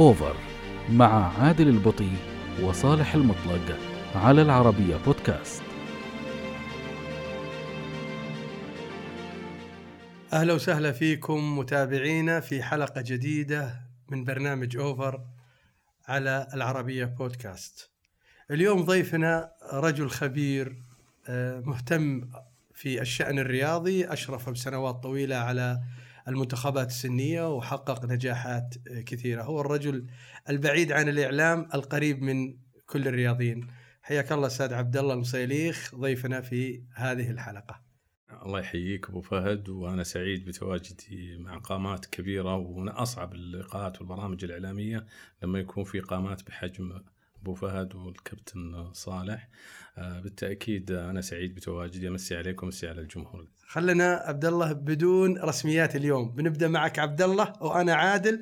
أوفر مع عادل البطي وصالح المطلق على العربية بودكاست أهلا وسهلا فيكم متابعينا في حلقة جديدة من برنامج اوفر على العربية بودكاست. اليوم ضيفنا رجل خبير آه، مهتم في الشأن الرياضي أشرف بسنوات طويلة على المنتخبات السنية وحقق نجاحات كثيرة، هو الرجل البعيد عن الإعلام القريب من كل الرياضيين. حياك الله أستاذ عبد الله المصيليخ ضيفنا في هذه الحلقة. الله يحييك أبو فهد وأنا سعيد بتواجدي مع قامات كبيرة ومن أصعب اللقاءات والبرامج الإعلامية لما يكون في قامات بحجم أبو فهد والكابتن صالح. آه، بالتأكيد أنا سعيد بتواجدي. أمسي عليكم وامسي على الجمهور. خلنا عبد الله بدون رسميات اليوم. بنبدأ معك عبد الله وأنا عادل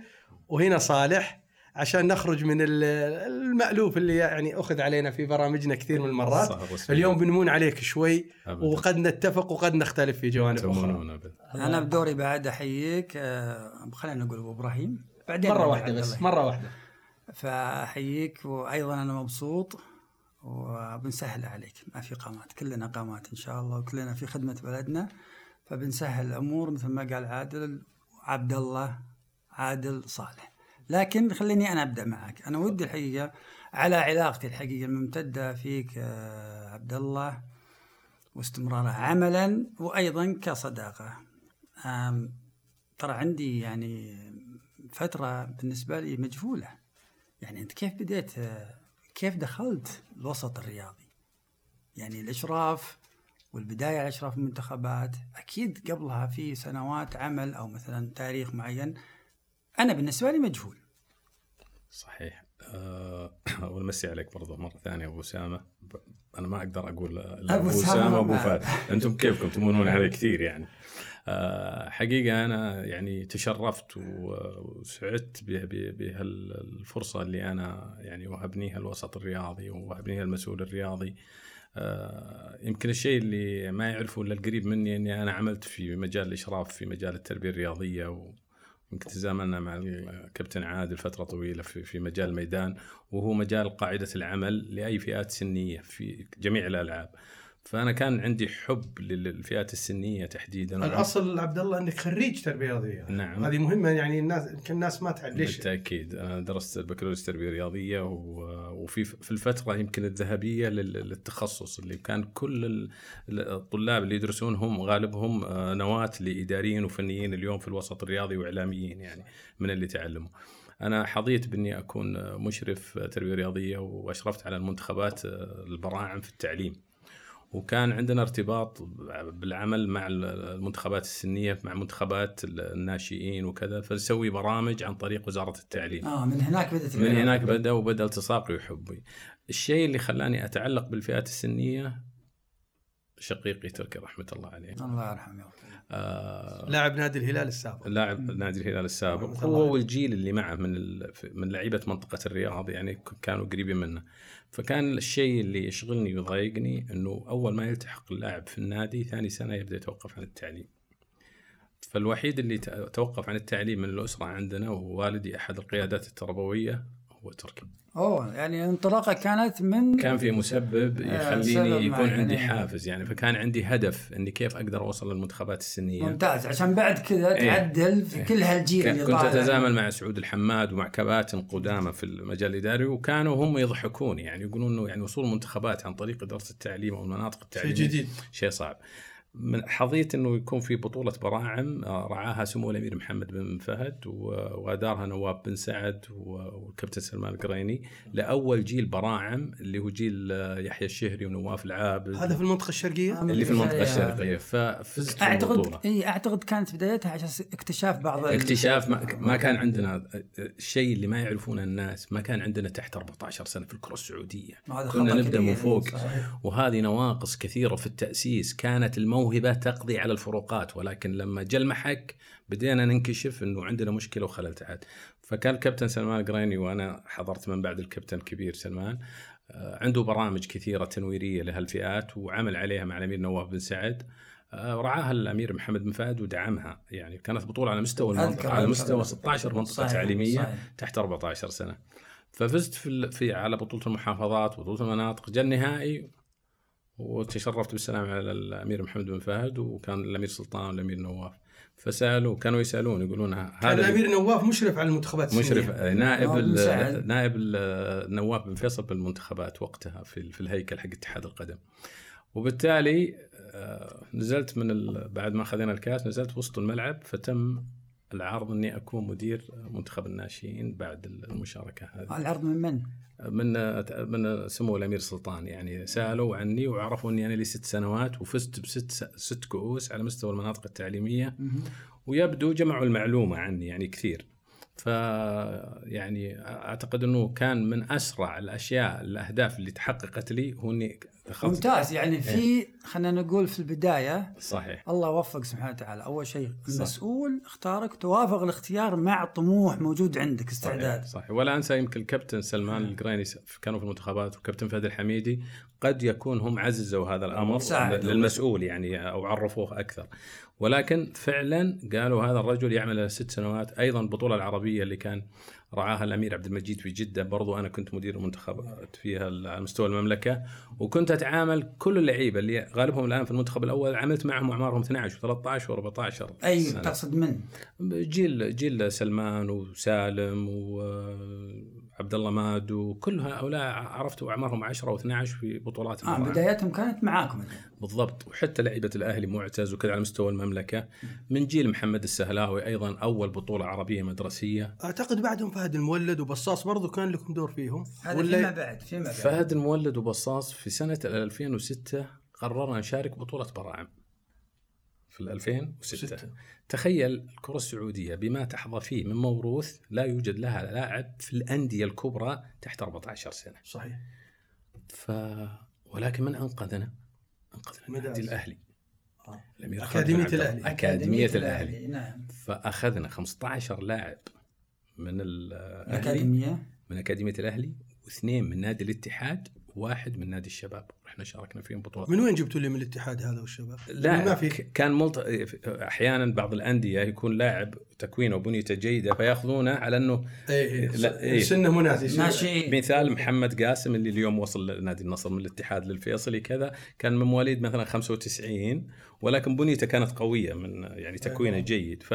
وهنا صالح عشان نخرج من ال- المألوف اللي يعني أخذ علينا في برامجنا كثير من المرات. اليوم بنمون عليك شوي أبداً. وقد نتفق وقد نختلف في جوانب أخرى. تمنون أبداً. أنا بدوري بعد أحييك. آه، خلينا نقول أبو إبراهيم. بعدين مرة أبو واحدة عبد بس الله. مرة واحدة. فأحييك وأيضا أنا مبسوط وبنسهل عليك. ما في قامات كلنا قامات إن شاء الله وكلنا في خدمة بلدنا. فبنسهل الأمور مثل ما قال عادل عبد الله عادل صالح. لكن خليني أنا أبدأ معك. أنا ودي الحقيقة على علاقتي الحقيقة الممتدة فيك آه، عبد الله واستمرارها عملا وأيضا كصداقة. ترى عندي يعني فترة بالنسبة لي مجهولة. يعني أنت كيف بديت آه، كيف دخلت الوسط الرياضي؟ يعني الأشراف والبداية على أشراف المنتخبات أكيد قبلها في سنوات عمل أو مثلا تاريخ معين أنا بالنسبة لي مجهول. صحيح. أه ونمسي عليك برضه مرة ثانية أبو أسامة. أنا ما أقدر أقول لا أبو أسامة أبو فهد. أنتم كيفكم؟ تمونون علي كثير يعني. حقيقة أنا يعني تشرفت و- وسعدت به- به- بهالفرصة اللي أنا يعني وهبنيها الوسط الرياضي وهبنيها المسؤول الرياضي آه، يمكن الشيء اللي ما يعرفه إلا القريب مني إني أنا عملت في مجال الإشراف في مجال التربية الرياضية ويمكن تزاملنا مع الكابتن عادل فترة طويلة في في مجال الميدان وهو مجال قاعدة العمل لأي فئات سنية في جميع الألعاب. فأنا كان عندي حب للفئات السنية تحديدا الأصل عبد الله إنك خريج تربية رياضية نعم. هذه مهمة يعني الناس يمكن الناس ما تعرف ليش بالتأكيد أنا درست البكالوريوس تربية رياضية وفي في الفترة يمكن الذهبية لل- للتخصص اللي كان كل ال- الطلاب اللي يدرسون هم غالبهم آه، نواة لإداريين وفنيين اليوم في الوسط الرياضي وإعلاميين يعني من اللي تعلموا. أنا حظيت بإني أكون مشرف تربية رياضية وأشرفت على المنتخبات آه، البراعم في التعليم. وكان عندنا ارتباط بالعمل مع المنتخبات السنية مع منتخبات الناشئين وكذا فنسوي برامج عن طريق وزارة التعليم. آه من هناك بدأت من هناك بدأ وبدأ التصاقي وحبي. الشيء اللي خلاني أتعلق بالفئات السنية شقيقي تركي رحمة الله عليه. الله يرحمه آه لاعب نادي الهلال السابق لاعب نادي الهلال السابق هو. والجيل اللي معه من ال- من لعيبة منطقة الرياض يعني كانوا قريبين منه فكان الشيء اللي يشغلني ويضايقني إنه أول ما يلتحق اللاعب في النادي ثاني سنة يبدأ يتوقف عن التعليم. فالوحيد اللي توقف عن التعليم من الأسرة عندنا ووالدي أحد القيادات التربوية هو تركي. أوه يعني انطلاقة كانت من كان في مسبب آه، سبب يخليني يكون. عندي حافز يعني فكان عندي هدف إني كيف أقدر أوصل للمنتخبات السنية ممتاز عشان بعد كذا إيه. تعدل في كل هالجيل اللي كنت طالع اتزامل مع سعود الحماد ومع كباتن قدامى في المجال الإداري وكانوا هم يضحكون يعني يقولون إنه يعني وصول المنتخبات عن طريق إدارة التعليم أو المناطق شيء التعليميه جديد شيء صعب. من حظيت إنه يكون في بطولة براعم آه، رعاها سمو الأمير محمد بن فهد و- وأدارها نواف بن سعد و- والكابتن سلمان القريني لأول جيل براعم اللي هو جيل آه، يحيى الشهري ونواف العابد هذا في المنطقة الشرقية اللي في المنطقة الشرقية. الشرقية ففزت أعتقد. إي أعتقد كانت بدايتها عشان اكتشاف بعض اكتشاف ما, ما كان عندنا الشيء اللي ما يعرفونه الناس ما كان عندنا تحت 14 سنة في الكرة السعودية كنا نبدأ. من فوق صحيح. وهذه نواقص كثيرة في التأسيس كانت الموهبه تقضي على الفروقات ولكن لما جاء المحك بدينا ننكشف إنه عندنا مشكلة وخلل تحت فكان الكابتن سلمان القريني وأنا حضرت من بعد الكابتن الكبير سلمان آه، عنده برامج كثيرة تنويرية لهالفئات وعمل عليها مع الأمير نواف بن سعد آه، رعاها الأمير محمد بن فهد ودعمها يعني كانت بطولة على مستوى المنطقة على مستوى أذكر. 16 منطقة صحيح، تعليمية صحيح. تحت 14 سنة ففزت في, في على بطولة المحافظات بطولة المناطق جاء النهائي وتشرفت بالسلام على الأمير محمد بن فهد وكان الأمير سلطان والأمير نواف فسالوا كانوا يسألون يقولون كان هذا الأمير نواف مشرف على المنتخبات مشرف. نائب آه،. نائب ال- نواف بن فيصل بالمنتخبات وقتها في في الهيكل حق اتحاد القدم وبالتالي آه، نزلت من ال... بعد ما أخذنا الكاس نزلت وسط الملعب فتم العرض إني أكون مدير منتخب الناشئين بعد المشاركة هذه العرض من من؟ من من سمو الأمير سلطان. يعني سألوا عني وعرفوا أني أنا لي ست سنوات وفزت بست ست كؤوس على مستوى المناطق التعليمية. ويبدو جمعوا المعلومة عني يعني كثير. ف يعني أعتقد إنه كان من أسرع الأشياء الأهداف اللي تحققت لي هو إني ممتاز يعني إيه. في خلينا نقول في البداية صحيح. الله وفق سبحانه وتعالى. أول شيء المسؤول اختارك توافق الاختيار مع طموح موجود عندك استعداد. صحيح, صحيح ولا أنسى يمكن الكابتن سلمان القريني كانوا في المنتخبات وكابتن فهد الحميدي قد يكون هم عززوا هذا الأمر. للمسؤول يعني أو عرفوه أكثر ولكن فعلا قالوا هذا الرجل يعمل ست سنوات أيضا البطولة العربية اللي كان رعاها الأمير عبد المجيد في جدة برضو أنا كنت مدير المنتخبات فيها على مستوى المملكة وكنت أتعامل كل اللعيبة اللي غالبهم الآن في المنتخب الأول عملت معهم أعمارهم 12 و13 و14 أيوه تقصد من؟ جيل جيل سلمان وسالم وعبد الله ماد وكل هؤلاء عرفت أعمارهم 10 و12 في بطولات آه. بدايتهم كانت معاكم بالضبط. وحتى لعيبة الأهلي معتز وكذا على مستوى المملكة. من جيل محمد السهلاوي أيضا أول بطولة عربية مدرسية. أعتقد بعدهم فهد المولد وبصاص برضو كان لكم دور فيهم. هذا فيما بعد فيما بعد. فهد المولد وبصاص في سنة 2006 قررنا نشارك بطولة براعم. في 2006 ستة. تخيل الكرة السعودية بما تحظى فيه من موروث لا يوجد لها لاعب في الأندية الكبرى تحت 14 سنة صحيح ف ولكن من أنقذنا؟ أنقذنا. النادي الأهلي آه. الأمير أكاديمية. الأهلي. أكاديمية الأهلي نعم فأخذنا 15 لاعب من الأهلي الأكاديمية من أكاديمية الأهلي واثنين من نادي الاتحاد وواحد من نادي الشباب. رحنا شاركنا فيهم بطولة من وين جبتوا لي من الاتحاد هذا والشباب؟ لا ما في كان ملت... أحيانا بعض الأندية يكون لاعب تكوينة وبنيته جيدة فيأخذونه على إنه اي لا، إيه. سنة مناسب ناشئين مثال محمد قاسم اللي اليوم وصل لنادي النصر من الاتحاد للفيصلي كذا كان من مواليد مثلا 95 ولكن بنيته كانت قوية من يعني تكوينة جيد. ف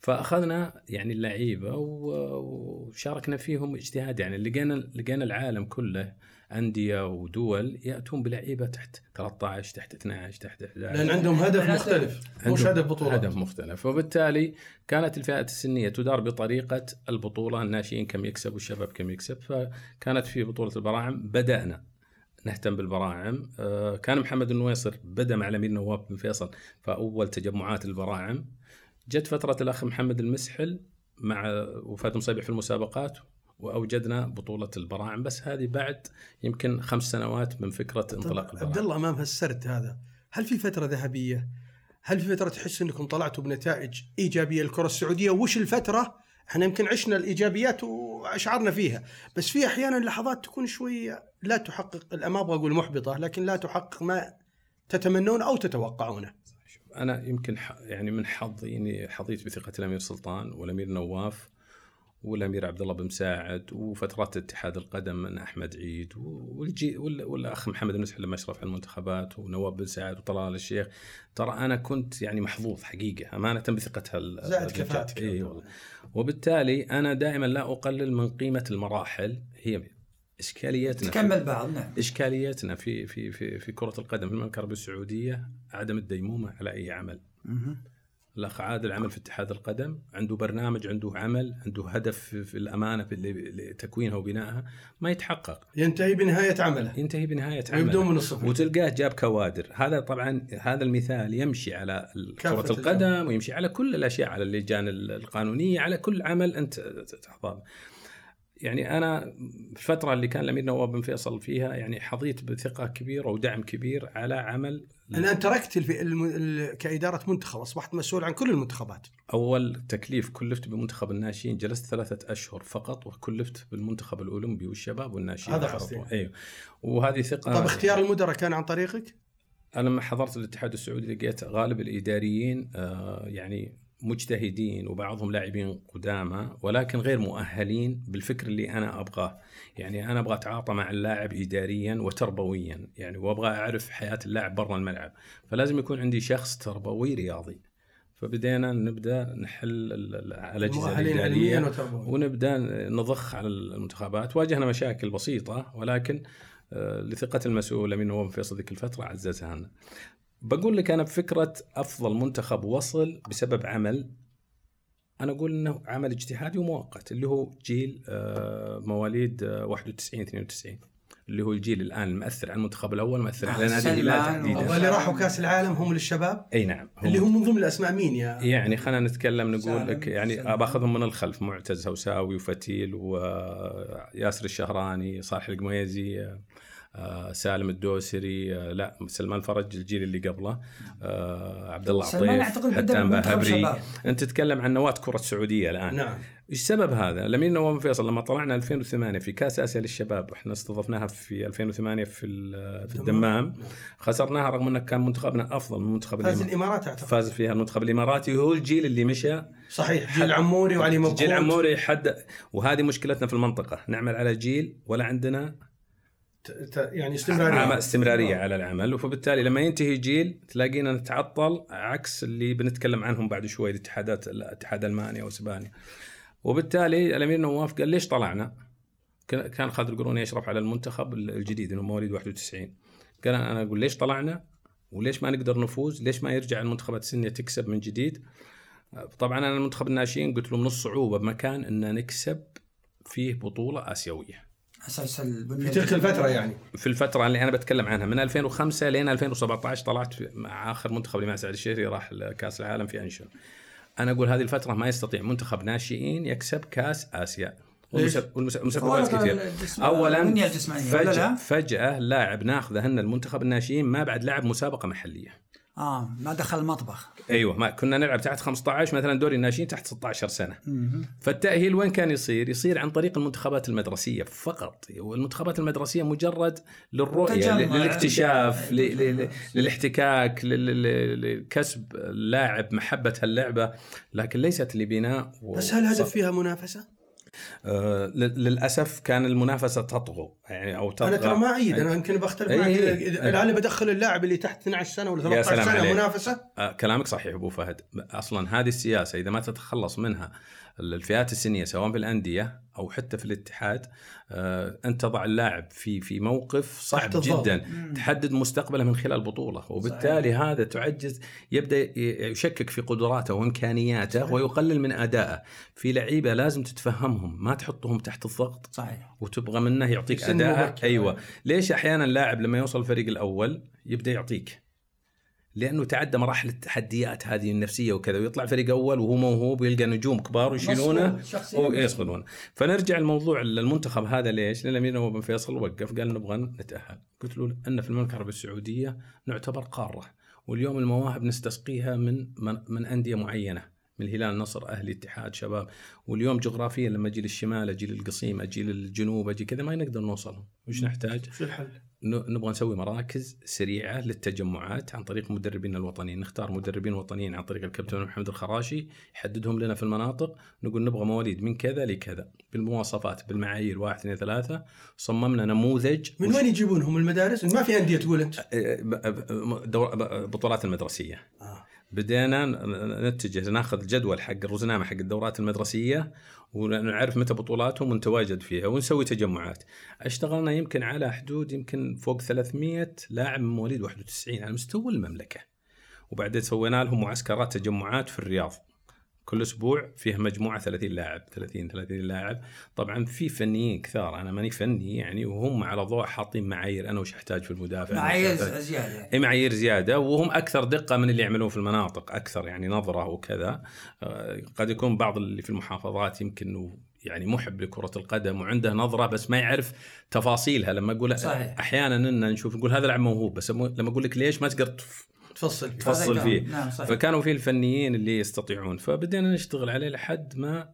فأخذنا يعني اللعيبة وشاركنا فيهم اجتهاد. يعني لقينا لقينا العالم كله أندية ودول يأتون بلعيبة تحت 13 تحت 12 تحت 11 لأن عندهم هدف عندهم- مختلف مش عندهم هدف بطولة. هدف مختلف. وبالتالي كانت الفئات السنية تدار بطريقة البطولة الناشئين كم يكسب والشباب كم يكسب. فكانت في بطولة البراعم بدأنا نهتم بالبراعم. آه، كان محمد النويصر بدا مع الأمير نواف بن فيصل فاول تجمعات البراعم. جت فترة الأخ محمد المسحل مع وفاة مصيبح في المسابقات وأوجدنا بطولة البراعم بس هذه بعد يمكن خمس سنوات من فكرة انطلاق البراعم عبد الله أمام هالسرد هذا هل في فترة ذهبية؟ هل في فترة تحس إنكم طلعتوا بنتائج إيجابية للكرة السعودية؟ وش الفترة؟ إحنا يمكن عشنا الإيجابيات وأشعرنا فيها، بس في أحيانا لحظات تكون شوية لا تحقق ما أبغى أقول محبطة لكن لا تحقق ما تتمنون أو تتوقعونه. أنا يمكن يعني من حظي إني حظيت بثقة الأمير سلطان والأمير نواف والأمير عبد الله بن مساعد وفترات اتحاد القدم من أحمد عيد والجي وال- والأخ محمد المسحل لما اشرف على المنتخبات ونواف بن سعد وطلال الشيخ ترى أنا كنت يعني محظوظ حقيقة أمانة بثقه هال زائد. كفاءتك. إي والله وبالتالي أنا دائما لا أقلل من قيمة المراحل هي إشكاليتنا تكمل بعض نعم إشكاليتنا في في في في كرة القدم في المملكه العربيه السعوديه عدم الديمومة على أي عمل. الاخ عادل عمل في اتحاد القدم عنده برنامج عنده عمل عنده هدف في, الأمانة في اللي- تكوينها وبنائها ما يتحقق. ينتهي بنهاية عمله. ينتهي بنهاية عمله. من الصفر. وتلقاه جاب كوادر. هذا طبعا هذا المثال يمشي على كرة القدم ويمشي على كل الأشياء على اللجان ال- القانونية على كل عمل أنت تحضر يعني أنا الفترة اللي كان الأمير نواف بن فيصل فيها يعني حظيت بثقة كبيرة ودعم كبير على عمل الان تركت. الم... ال... كإدارة منتخب أصبحت مسؤول عن كل المنتخبات. أول تكليف كلفت بمنتخب الناشئين جلست ثلاثة أشهر فقط وكلفت بالمنتخب الأولمبي والشباب والناشئين هذا قصدي. أيوه وهذه ثقة طب اختيار المدراء كان عن طريقك؟ أنا لما حضرت الاتحاد السعودي لقيت غالب الإداريين آه، يعني مجتهدين وبعضهم لاعبين قدامى ولكن غير مؤهلين بالفكر اللي أنا أبغاه، يعني أنا أبغى أتعاطى مع اللاعب اداريا وتربويا، يعني وأبغى أعرف حياة اللاعب برا الملعب، فلازم يكون عندي شخص تربوي رياضي. فبدينا نبدأ نحل ال- ال- الاجهزه الإدارية. ونبدأ نضخ على المنتخبات. واجهنا مشاكل بسيطة ولكن آه، لثقة المسؤول امين نواف فيصل ذيك الفترة عززها لنا. بقول لك أنا بفكرة أفضل منتخب وصل بسبب عمل أنا أقول إنه عمل اجتهادي ومؤقت اللي هو جيل آه، مواليد آه، 91 92 اللي هو الجيل الآن المؤثر على المنتخب الأول مؤثر على نادي الهلال تحديدا. واللي راحوا كأس العالم هم للشباب؟ أي نعم اللي هم من ضمن الأسماء مين يا؟ يعني خلينا نتكلم نقول لك يعني. باخذهم من الخلف معتز هوساوي وفتيل وياسر الشهراني صالح القميزي آه، سالم الدوسري آه، لا سلمان فرج الجيل اللي قبله آه، عبد الله سلمان عطيف حتى بهبري شباب. أنت تتكلم عن نواة كرة السعوديه الآن. نعم. إيش سبب هذا؟ الأمير نواف فيصل لما طلعنا 2008 في كأس آسيا للشباب وإحنا استضفناها في 2008 في في الدمام خسرناها رغم إنه كان منتخبنا أفضل من منتخب فاز الإمارات. أعتقد. فاز فيها المنتخب الإماراتي وهو الجيل اللي مشى. صحيح جيل عموري وعلي مبقوت جيل عموري حد وهذه مشكلتنا في المنطقة. نعمل على جيل ولا عندنا يعني استمرارية استمرارية على العمل فبالتالي لما ينتهي جيل تلاقينا نتعطل عكس اللي بنتكلم عنهم بعد شوي الاتحادات الاتحاد المانيا واسبانيا وبالتالي الأمير نواف قال ليش طلعنا؟ كان كان خالد القروني يشرف على المنتخب الجديد انه مواليد 91 قال أنا أقول ليش طلعنا؟ وليش ما نقدر نفوز؟ ليش ما يرجع المنتخبات السنيه تكسب من جديد؟ طبعا أنا المنتخب الناشئين قلت له من الصعوبه بمكان إن نكسب فيه بطولة آسيوية. أساس البنيه في تلك الفترة يعني في الفترة اللي أنا بتكلم عنها من 2005 لين 2017 طلعت في- مع آخر منتخب اللي مع سعد الشهري راح لكأس العالم في أنشن. أنا أقول هذه الفترة ما يستطيع منتخب ناشئين يكسب كأس آسيا. ليش؟ والمس- والمس- والمسابقات فوارق كثير. اولا ولا فجأة, لا؟ فجأة لاعب ناخذه هن المنتخب الناشئين ما بعد لعب مسابقة محلية. آه ما دخل المطبخ أيوه ما كنا نلعب تحت 15 مثلا دوري الناشئين تحت 16 سنة. فالتأهيل وين كان يصير؟ يصير عن طريق المنتخبات المدرسية فقط، والمنتخبات المدرسية مجرد للرؤية للاكتشاف ل- ل- ل- للاحتكاك لكسب اللاعب محبة اللعبه لكن ليست لبناء و- بس هل هدف فيها منافسة؟ آه للأسف كان المنافسة تطغو يعني أو تطغى. أنا ترى ما أعيد أنا يمكن بختلف معك أنا بدخل اللاعب اللي تحت 12 سنة ولا يا 13 سلام سنة عليك. منافسة. آه، كلامك صحيح أبو فهد. أصلا هذه السياسة إذا ما تتخلص منها الفئات السنية سواء في الانديه أو حتى في الاتحاد آه، انت تضع اللاعب في في موقف صعب. جدا تحدد مستقبله من خلال بطوله وبالتالي صحيح. هذا تعجز يبدأ يشكك في قدراته وإمكانياته صحيح. ويقلل من أدائه في لعيبة لازم تتفهمهم ما تحطهم تحت الضغط صحيح وتبغى منه يعطيك اداء. أيوه ليش أحيانا اللاعب لما يوصل الفريق الأول يبدأ يعطيك لأنه تعدى مراحل التحديات هذه النفسية وكذا ويطلع فريق أول وهو موهوب ويلقى نجوم كبار ويشيلونه ويصغرونه فنرجع الموضوع للمنتخب هذا ليش؟ لأن الامير نواف بن فيصل وقف قال نبغى نتأهل قلت له أن في المملكة العربية السعودية نعتبر قارة واليوم المواهب نستسقيها من من, من أندية معينة من الهلال نصر أهلي اتحاد شباب واليوم جغرافيا لما أجي للشمال أجي للقصيم أجي للجنوب أجي كذا ما نقدر نوصلهم وش نحتاج؟ شو الحل؟ نبغى نسوي مراكز سريعه للتجمعات عن طريق مدربين الوطنيين، نختار مدربين وطنيين عن طريق الكابتن محمد الخراشي يحددهم لنا في المناطق، نقول نبغى مواليد من كذا لكذا، بالمواصفات بالمعايير واحد اثنين ثلاثة، صممنا نموذج من وين يجيبونهم المدارس؟ ما في انديه تقول انت أه، بطولات المدرسيه. آه. بدينا نتجه ناخذ جدول حق الرزنامة حق الدورات المدرسية ونعرف متى بطولاتهم ونتواجد فيها ونسوي تجمعات. اشتغلنا يمكن على حدود يمكن فوق 300 لاعب من مواليد 91 على مستوى المملكة. وبعدين سوينا لهم معسكرات تجمعات في الرياض. كل أسبوع فيه مجموعة 30 لاعب 30 30 لاعب طبعا في فنيين كثار أنا ماني فني يعني وهم على ضوء حاطين معايير أنا وش أحتاج في المدافع معايير زيادة يعني. إي معايير زيادة وهم أكثر دقة من اللي يعملون في المناطق أكثر يعني نظرة وكذا آه، قد يكون بعض اللي في المحافظات يمكن يعني محب لكرة القدم وعنده نظرة بس ما يعرف تفاصيلها لما أقول صحيح. أحيانا إن نشوف نقول هذا لاعب موهوب بس لما أقول لك ليش ما تقدر تفصل. فيه. تفصل فيه. نعم صحيح. فكانوا في الفنيين اللي يستطيعون. فبدينا نشتغل عليه لحد ما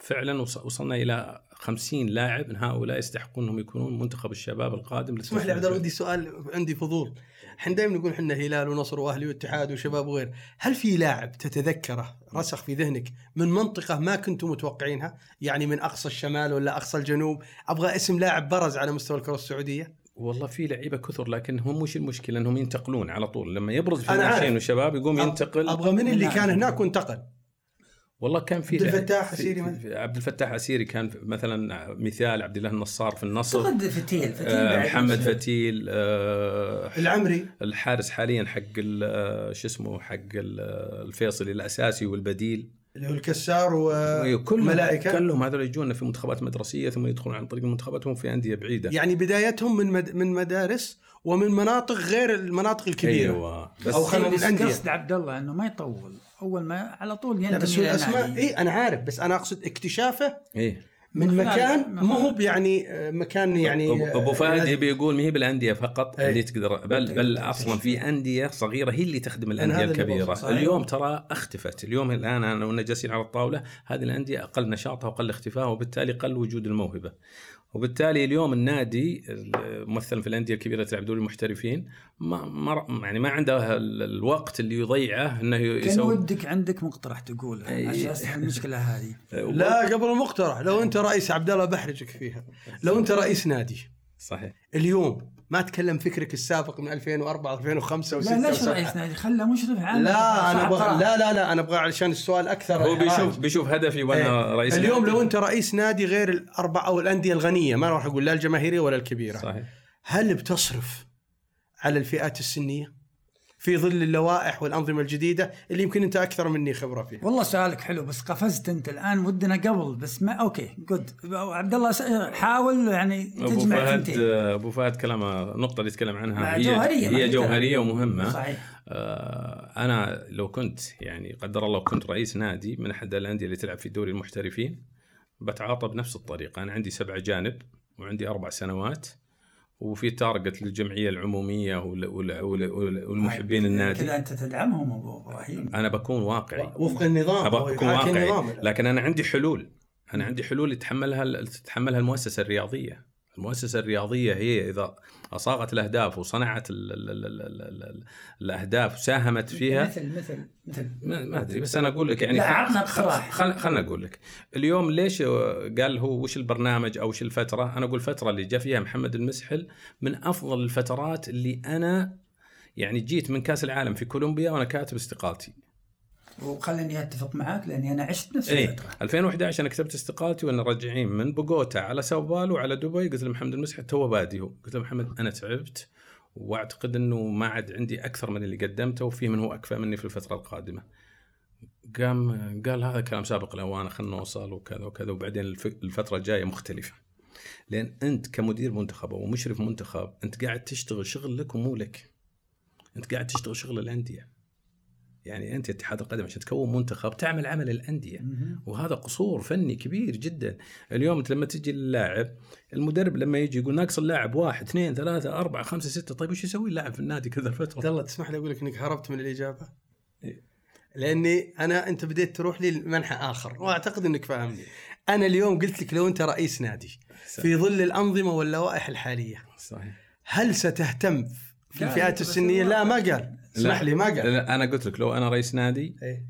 فعلا وص- وصلنا إلى 50 لاعب من هؤلاء يستحقون أنهم يكونون منتخب الشباب القادم. اسمح لي عبد الله ودي سؤال عندي فضول. إحنا دائما نقول إحنا هلال ونصر وأهلي واتحاد وشباب وغير. هل في لاعب تتذكره رسخ في ذهنك من منطقة ما كنتم متوقعينها؟ يعني من أقصى الشمال ولا أقصى الجنوب؟ أبغى اسم لاعب برز على مستوى الكرة السعودية. والله في لعيبة كثر لكن هم مش المشكلة إنهم ينتقلون على طول. لما يبرز في. الناشئين والشباب يقوم ينتقل. أبغى من اللي نعم. كان هناك وانتقل. والله كان في عبد الفتاح عسيري عبد الفتاح عسيري كان مثلا مثال عبد الله النصار في النصر. اعتقد فتيل فتيل آه محمد فتيل آه العمري. الحارس حاليا حق ال- آه، شو اسمه حق آه، الفيصلي الأساسي والبديل. اللي هو الكسار أيوة، كلهم وملائكه كلهم هذول يجونا في منتخبات مدرسية ثم يدخلون عن طريق المنتخبات وهم في أندية بعيدة. يعني بدايتهم من مد... من مدارس ومن مناطق غير المناطق الكبيرة. أيوه. بس أو خلينا نقول أندية. قصد عبد الله إنه ما يطول. أول ما على طول لا بس الاسماء. اي أنا عارف بس أنا أقصد اكتشافه إيه. من مكان ما هو يعني آه، مكان يعني أبو- أبو آه، فهد يبي يقول ما هي بالأندية فقط أي. اللي تقدر بل بل أصلا في أندية صغيرة هي اللي تخدم الأندية الكبيرة. اليوم ترى اختفت. اليوم الآن أنا وأنا جالسين على الطاولة هذه الأندية أقل نشاطها وقل اختفائها وبالتالي قل وجود الموهبة. وبالتالي اليوم النادي مثلا في الأندية الكبيرة اللي تلعب دوري المحترفين ما, ما يعني ما عنده ال- الوقت اللي يضيعه إنه كان يسوي ودك عندك مقترح تقوله. عشان اسهل المشكلة هذه. لا قبل المقترح لو أنت رئيس عبد الله بحرجك فيها لو أنت رئيس نادي. صحيح. اليوم ما تكلم فكرك السابق من 2004 2005 و6 لا ليش رئيس نادي خله مشرف عام لا أنا أبغى. لا لا لا أنا أبغى علشان السؤال أكثر هو. بيشوف بيشوف هدفي وأنا إيه. رئيس اليوم نادي. لو أنت رئيس نادي غير الاربع أو الأندية الغنية ما راح أقول لا الجماهيرية ولا الكبيرة صحيح هل بتصرف على الفئات السنية في ظل اللوائح والأنظمة الجديدة اللي يمكن أنت أكثر مني خبرة فيها. والله سؤالك حلو بس قفزت أنت الآن ودنا قبل بس ما okay جود عبد الله حاول يعني أبو تجمع فهد ثنتين. أبو فهد كلامه النقطه اللي يتكلم عنها هي جوهرية، ما هي جوهرية. ومهمة. صحيح. آه، أنا لو كنت يعني قدر الله كنت رئيس نادي من أحد الأندية اللي تلعب في دوري المحترفين بتعاطى بنفس الطريقة. أنا عندي سبع جانب وعندي أربع سنوات. وفي تارجت للجمعية العمومية وال- وال- وال- وال- والمحبين النادي. كذا أنت تدعمهم أبو إبراهيم. أنا بكون واقعي. وفق النظام. يحاكي واقعي. النظام. لكن أنا عندي حلول. أنا عندي حلول يتحملها تتحملها المؤسسة الرياضية. المؤسسة الرياضية هي إذا صاغت الأهداف وصنعت ال ال ال ال ال ال الأهداف وساهمت فيها مثل مثل مثل. ما أدري بس أنا أقول لك يعني لا، خل- عطنا خل- اقتراح. خل خلنا أقول لك. اليوم ليش قال هو وش البرنامج أو وش الفترة؟ أنا أقول الفترة اللي جاء فيها محمد المسحل من أفضل الفترات اللي أنا يعني جيت من كأس العالم في كولومبيا وأنا كاتب استقالتي. وخليني أتفق معاك لأني أنا عشت نفس الفترة 2011 أنا كتبت استقالتي وأنا راجعين من بوغوتا على ساو باولو على دبي قلت لمحمد المسحل توه بادي هو قلت له محمد أنا تعبت وأعتقد إنه ما عاد عندي أكثر من اللي قدمته وفي من هو اكفى مني في الفترة القادمة. قام قال هذا كلام سابق الاوان خلنا نوصل وكذا وكذا وبعدين الف- الفترة الجاية مختلفة. لأن أنت كمدير منتخب أو مشرف منتخب أنت قاعد تشتغل شغل لك ومو لك. أنت قاعد تشتغل شغل الأندية. يعني أنت اتحاد القدم عشان تكون منتخب تعمل عمل الأندية. وهذا قصور فني كبير جدا. اليوم أنت لما تجي للاعب المدرب لما يجي يقول ناقص اللاعب واحد اثنين ثلاثة أربعة خمسة ستة طيب وش يسوي اللاعب في النادي كذا عبد الفترة؟ الله تسمح لي أقول لك إنك هربت من الإجابة. إيه. لأني أنا أنت بديت تروح لي لمنحى آخر وأعتقد إنك فاهمني. أنا اليوم قلت لك لو أنت رئيس نادي في ظل الأنظمة واللوائح الحالية صحيح. هل ستهتم في الفئات السنية؟ لا ما قال. اسمح لي ما قال. لا أنا قلت لك لو أنا رئيس نادي إيه.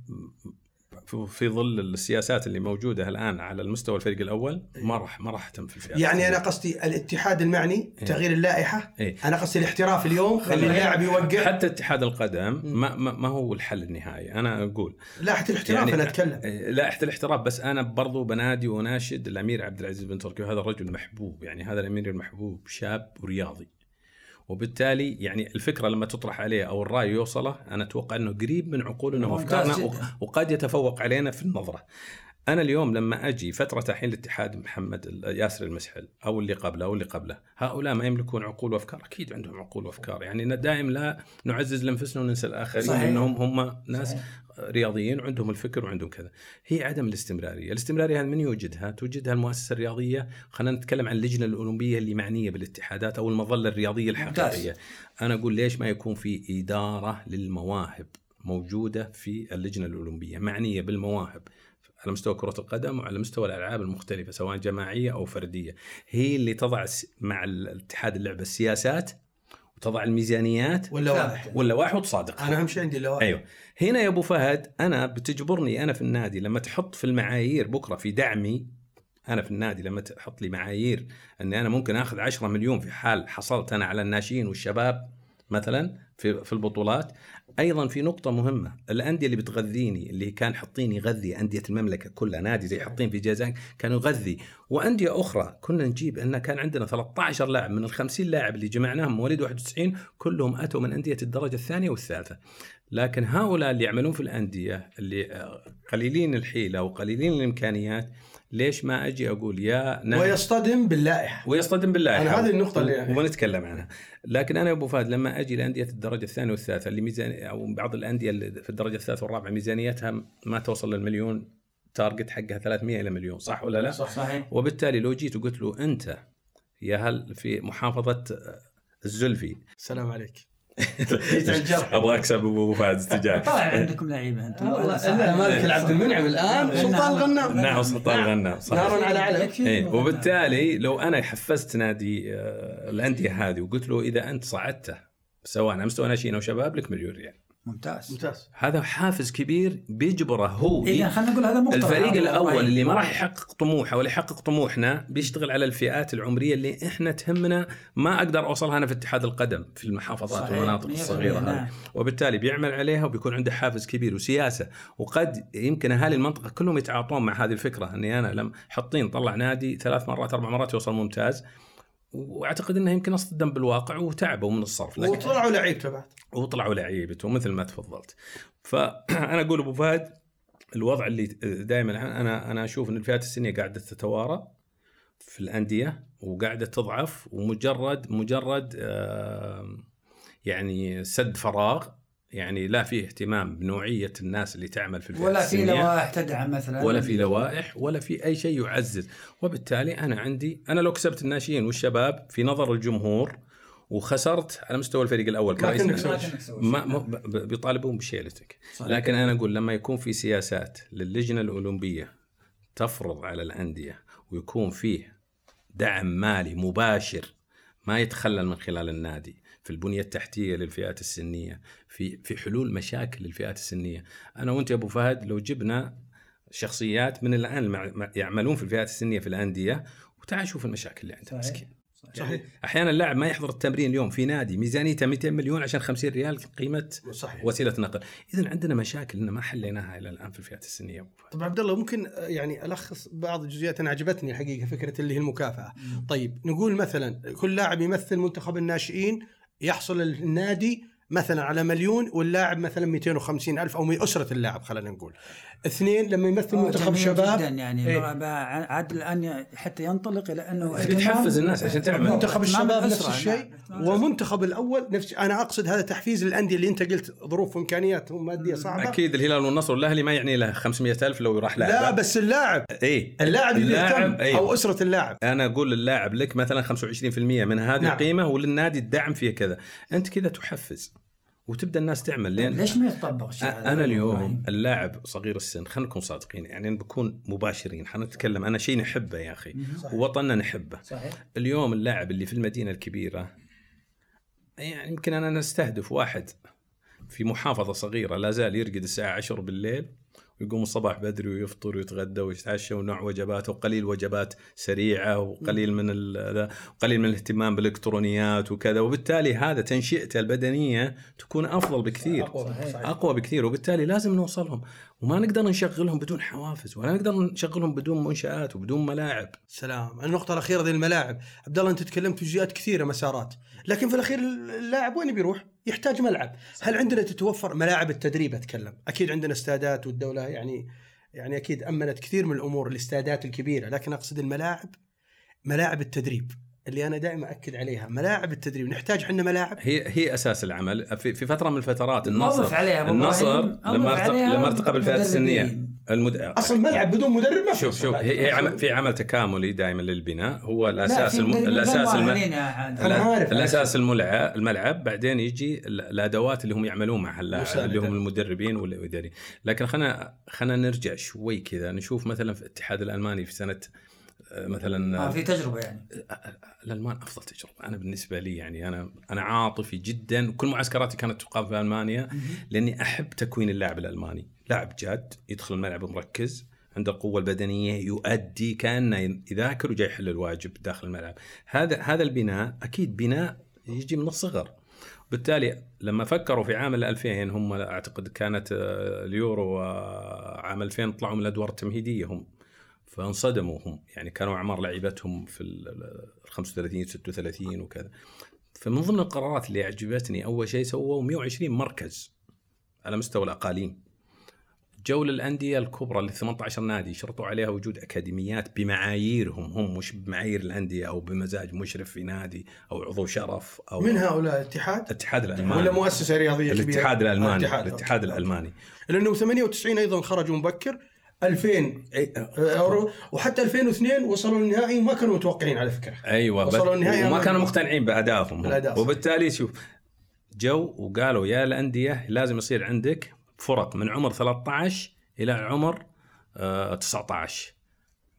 في- ظل السياسات اللي موجودة الآن على المستوى الفريق الأول ما راح ما راح أهتم في الفئات يعني أنا قصدي الاتحاد المعني تغيير اللائحة. إيه. أنا قصدي الاحتراف اليوم خلي اللاعب يوقع حتى اتحاد القدم ما, ما, ما هو الحل النهائي. أنا أقول لا حتى الاحتراف أنا أتكلم. إيه، لا احتى الاحتراف بس أنا برضو بنادي واناشد الأمير عبد العزيز بن تركي وهذا الرجل محبوب يعني هذا الأمير المحبوب شاب ورياضي. وبالتالي يعني الفكرة لما تطرح عليه أو الرأي يوصله أنا أتوقع إنه قريب من عقولنا ممتاز وافكارنا وقد يتفوق علينا في النظرة. أنا اليوم لما أجي فترة الحين الاتحاد محمد ياسر المسحل أو اللي قبله أو اللي قبله، هؤلاء ما يملكون عقول وأفكار، أكيد عندهم عقول وأفكار، يعني دائم لا نعزز لأنفسنا وننسى الآخرين. انهم هم ناس صحيح. رياضيين وعندهم الفكر وعندهم كذا. هي عدم الاستمرارية. الاستمرارية هذه من يوجدها؟ توجدها المؤسسة الرياضية خلينا نتكلم عن اللجنة الأولمبية اللي معنية بالاتحادات أو المظلة الرياضية الحقيقية. أنا أقول ليش ما يكون في إدارة للمواهب موجودة في اللجنة الأولمبية؟ معنية بالمواهب على مستوى كرة القدم وعلى مستوى الألعاب المختلفة سواء جماعية أو فردية. هي اللي تضع مع الاتحاد اللعبة السياسات وتضع الميزانيات ولا واحد. وتصادق. أنا اهم شيء عندي لو أيوه. هنا يا أبو فهد أنا بتجبرني أنا في النادي لما تحط في المعايير بكرة في دعمي أنا في النادي لما تحط لي معايير إني أنا ممكن آخذ 10 مليون في حال حصلت أنا على الناشئين والشباب مثلا في في البطولات. أيضا في نقطة مهمة الأندية اللي بتغذيني اللي كان حاطين يغذي أندية المملكة كلها نادي زي حاطين في جازان كانوا يغذي. وأندية أخرى كنا نجيب ان كان عندنا 13 لاعب من ال 50 لاعب اللي جمعناهم مواليد 91 كلهم أتوا من أندية الدرجة الثانية والثالثة. لكن هؤلاء اللي يعملون في الأندية اللي آه، قليلين الحيلة وقليلين الإمكانيات ليش ما أجي أقول يا نادي ويصطدم باللائحة ويصطدم بالله أنا هذه النقطة اللي يعني. ونتكلم عنها لكن أنا يا أبو فهد لما أجي لانديه الدرجة الثانية والثالثة اللي ميزان أو بعض الأندية اللي في الدرجة الثالثة والرابعة ميزانيتها ما توصل للمليون تارجت حقها 300 إلى مليون صح ولا لا؟ صح. صحيح وبالتالي لو جيت وقلت له أنت يا هل في محافظة الزلفي السلام عليك أبغى أكسب أبو فهد استجاب طلع عندكم لعيبة أنتم. والله مالك العبد المنعم الآن. سلطان غنام. نعم سلطان غنام صح نار على علم. إيه وبالتالي لو أنا حفزت نادي آه، الأندية هذه وقلت له إذا أنت صعدته سواء على مستوى ناشئين أو شباب لك مليون ريال. ممتاز ممتاز هذا حافز كبير بيجبره هو اذا خلينا نقول هذا مقترح الفريق الأول. اللي ما راح يحقق طموحه ولا يحقق طموحنا بيشتغل على الفئات العمرية اللي إحنا تهمنا ما أقدر اوصلها أنا في اتحاد القدم في المحافظات صحيح. والمناطق الصغيرة هذه نعم. وبالتالي بيعمل عليها وبيكون عنده حافز كبير وسياسة وقد يمكن أهالي المنطقة كلهم يتعاطون مع هذه الفكرة إني أنا لم حطين طلع نادي ثلاث مرات أربع مرات يوصل ممتاز واعتقد انه يمكن اصطدم بالواقع وتعبوا من الصرف لكن وطلعوا لعيبته بعد. وطلعوا لعيبته مثل ما تفضلت. فانا أقول أبو فهد الوضع اللي دائما أنا أنا أشوف إن الفئات السنية قاعدة تتوارى في الأندية وقاعدة تضعف ومجرد مجرد يعني سد فراغ يعني لا فيه اهتمام بنوعية الناس اللي تعمل في الفئات ولا في لوائح تدعم مثلا. ولا في لوائح ولا في أي شيء يعزز. وبالتالي أنا عندي أنا لو كسبت الناشئين والشباب في نظر الجمهور وخسرت على مستوى الفريق الأول كرئيس ما بيطالبون بشيلتك. لكن أنا أقول لما يكون في سياسات للجنة الأولمبية تفرض على الأندية ويكون فيه دعم مالي مباشر ما يتخلل من خلال النادي في البنية التحتية للفئات السنية في في حلول مشاكل للفئات السنية. أنا وأنت يا أبو فهد لو جبنا شخصيات من الآن مع- مع- يعملون في الفئات السنية في الأندية وتعال شوف المشاكل اللي صحيح. مسكين. صحيح. أحيانا اللاعب ما يحضر التمرين اليوم في نادي ميزانيته 200 مليون عشان 50 ريال قيمة صحيح. وسيلة نقل. اذا عندنا مشاكل إن ما حليناها إلى الآن في الفئات السنية. طب عبد الله ممكن يعني ألخص بعض الجزئيات أنا عجبتني الحقيقة فكرة اللي هي المكافأة. طيب نقول مثلا كل لاعب يمثل منتخب الناشئين يحصل النادي مثلا على مليون واللاعب مثلا 250 ألف أو أسرة اللاعب خلينا نقول. اثنين لما يمثل آه، منتخب شباب جدا يعني. بقى عاد الآن حتى ينطلق إلى أنه بتحفز الناس عشان تعمل. منتخب الشباب نفس الشيء. ومنتخب الأول نفس أنا أقصد هذا تحفيز للأندية اللي أنت قلت ظروف وإمكانيات ماديه صعبة. أكيد الهلال والنصر والاهلي ما يعني له 500 ألف لو راح لاعب. لا بس اللاعب. اي اللاعب اللي يهتم أيوه. أو أسرة اللاعب. أنا أقول للاعب لك مثلا 25% من هذه نعم. القيمة وللنادي الدعم فيه كذا. أنت كذا تحفز. وتبدأ الناس تعمل لين ليش ما يطبق الشيء هذا؟ أنا اليوم اللاعب صغير السن خلينا نكون صادقين يعني بكون مباشرين حنتكلم أنا شيء نحبه يا أخي صحيح. ووطننا نحبه صحيح اليوم اللاعب اللي في المدينة الكبيرة يعني يمكن أنا نستهدف واحد في محافظة صغيرة لا زال يرقد الساعة 10 بالليل ويقوم الصباح بدري ويفطر ويتغدى ويتعشى ونوع وجبات وقليل وجبات سريعة وقليل من وقليل من الاهتمام بالإلكترونيات وكذا. وبالتالي هذا تنشئته البدنية تكون أفضل بكثير. أقوى بكثير. وبالتالي لازم نوصلهم. وما نقدر نشغلهم بدون حوافز ولا نقدر نشغلهم بدون منشآت وبدون ملاعب. سلام. النقطة الأخيرة ذي الملاعب. عبد الله أنت تكلمت في جهات كثيرة مسارات لكن في الأخير اللاعب وين بيروح؟ يحتاج ملعب. هل عندنا تتوفر ملاعب التدريب؟ أتكلم. أكيد عندنا استادات والدولة يعني يعني أكيد أمنت كثير من الأمور الاستادات الكبيرة لكن أقصد الملاعب ملاعب التدريب. اللي أنا دائما أكد عليها ملاعب التدريب نحتاج إحنا ملاعب؟ هي هي أساس العمل. في, في فترة من الفترات النصر عليها النصر لما لما ارتقى بالفئات السنية. المد... أصلا ملعب بدون مدرب ما في شوف شوف هي هي عمل في عمل تكاملي دائما للبناء. هو الأساس الم... الأساس الم... عارف. الأساس الملعب الملعب. بعدين يجي ال- الأدوات اللي هم يعملون مع اللاعب مساندة. اللي هم المدربين والاداريين لكن خلينا خلينا نرجع شوي كذا نشوف مثلا في الاتحاد الألماني في سنة مثلا آه في تجربة يعني. الالمان أفضل تجربة. أنا بالنسبة لي يعني أنا أنا عاطفي جدا كل معسكراتي كانت تقام في ألمانيا لأني أحب تكوين اللاعب الألماني. لاعب جاد يدخل الملعب مركز عنده القوة البدنية يؤدي كأنه يذاكر وجاي يحل الواجب داخل الملعب. هذا هذا البناء أكيد بناء يجي من الصغر. بالتالي لما فكروا في عام 2000 هم أعتقد كانت آه، اليورو آه، عام 2000 طلعوا من الأدوار التمهيدية هم فانصدموا هم يعني كانوا أعمار لعيبتهم في ال ال 35 36 وكذا. فمن ضمن القرارات اللي عجبتني أول شيء سووا 120 مركز على مستوى الأقاليم. جو للانديه الكبرى اللي 18 نادي شرطوا عليها وجود أكاديميات بمعاييرهم. هم مش بمعايير الأندية أو بمزاج مشرف في نادي أو عضو شرف أو من هؤلاء؟ الاتحاد؟ الاتحاد الألماني. ولا مؤسسة رياضية كبيرة؟ الاتحاد الألماني الاتحاد. الاتحاد الألماني. لأنه 98 أيضا خرجوا مبكر. 2000 أورو وحتى 2002 وصلوا للنهائي وما كانوا متوقعين على فكرة أيوه وصلوا النهائي وما كانوا مقتنعين بادائهم هم. بالأداء. وبالتالي شوف جو وقالوا يا الانديه لازم يصير عندك فرق من عمر 13 إلى عمر آه 19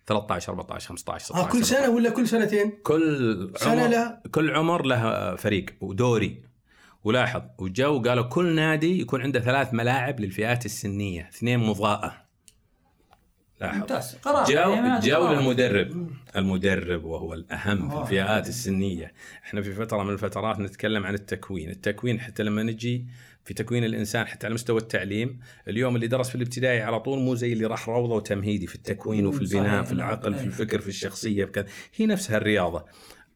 13 14 15 16 آه كل سنة ولا كل سنتين؟ كل سنة عمر لها. كل عمر له فريق ودوري ولاحظ وجو قالوا كل نادي يكون عنده ثلاث ملاعب للفئات السنية اثنين مضاءه لاحظ ممتاز. قرار. جو يعني جو. للمدرب. المدرب وهو الأهم في. الفئات السنية. إحنا في فترة من الفترات نتكلم عن التكوين. التكوين حتى لما نجي في تكوين الإنسان حتى على مستوى التعليم اليوم اللي درس في الابتدائي على طول مو زي اللي راح روضة وتمهيدي في التكوين وفي صحيح. البناء في العقل في أي. الفكر في الشخصية في كذا. هي نفسها الرياضة.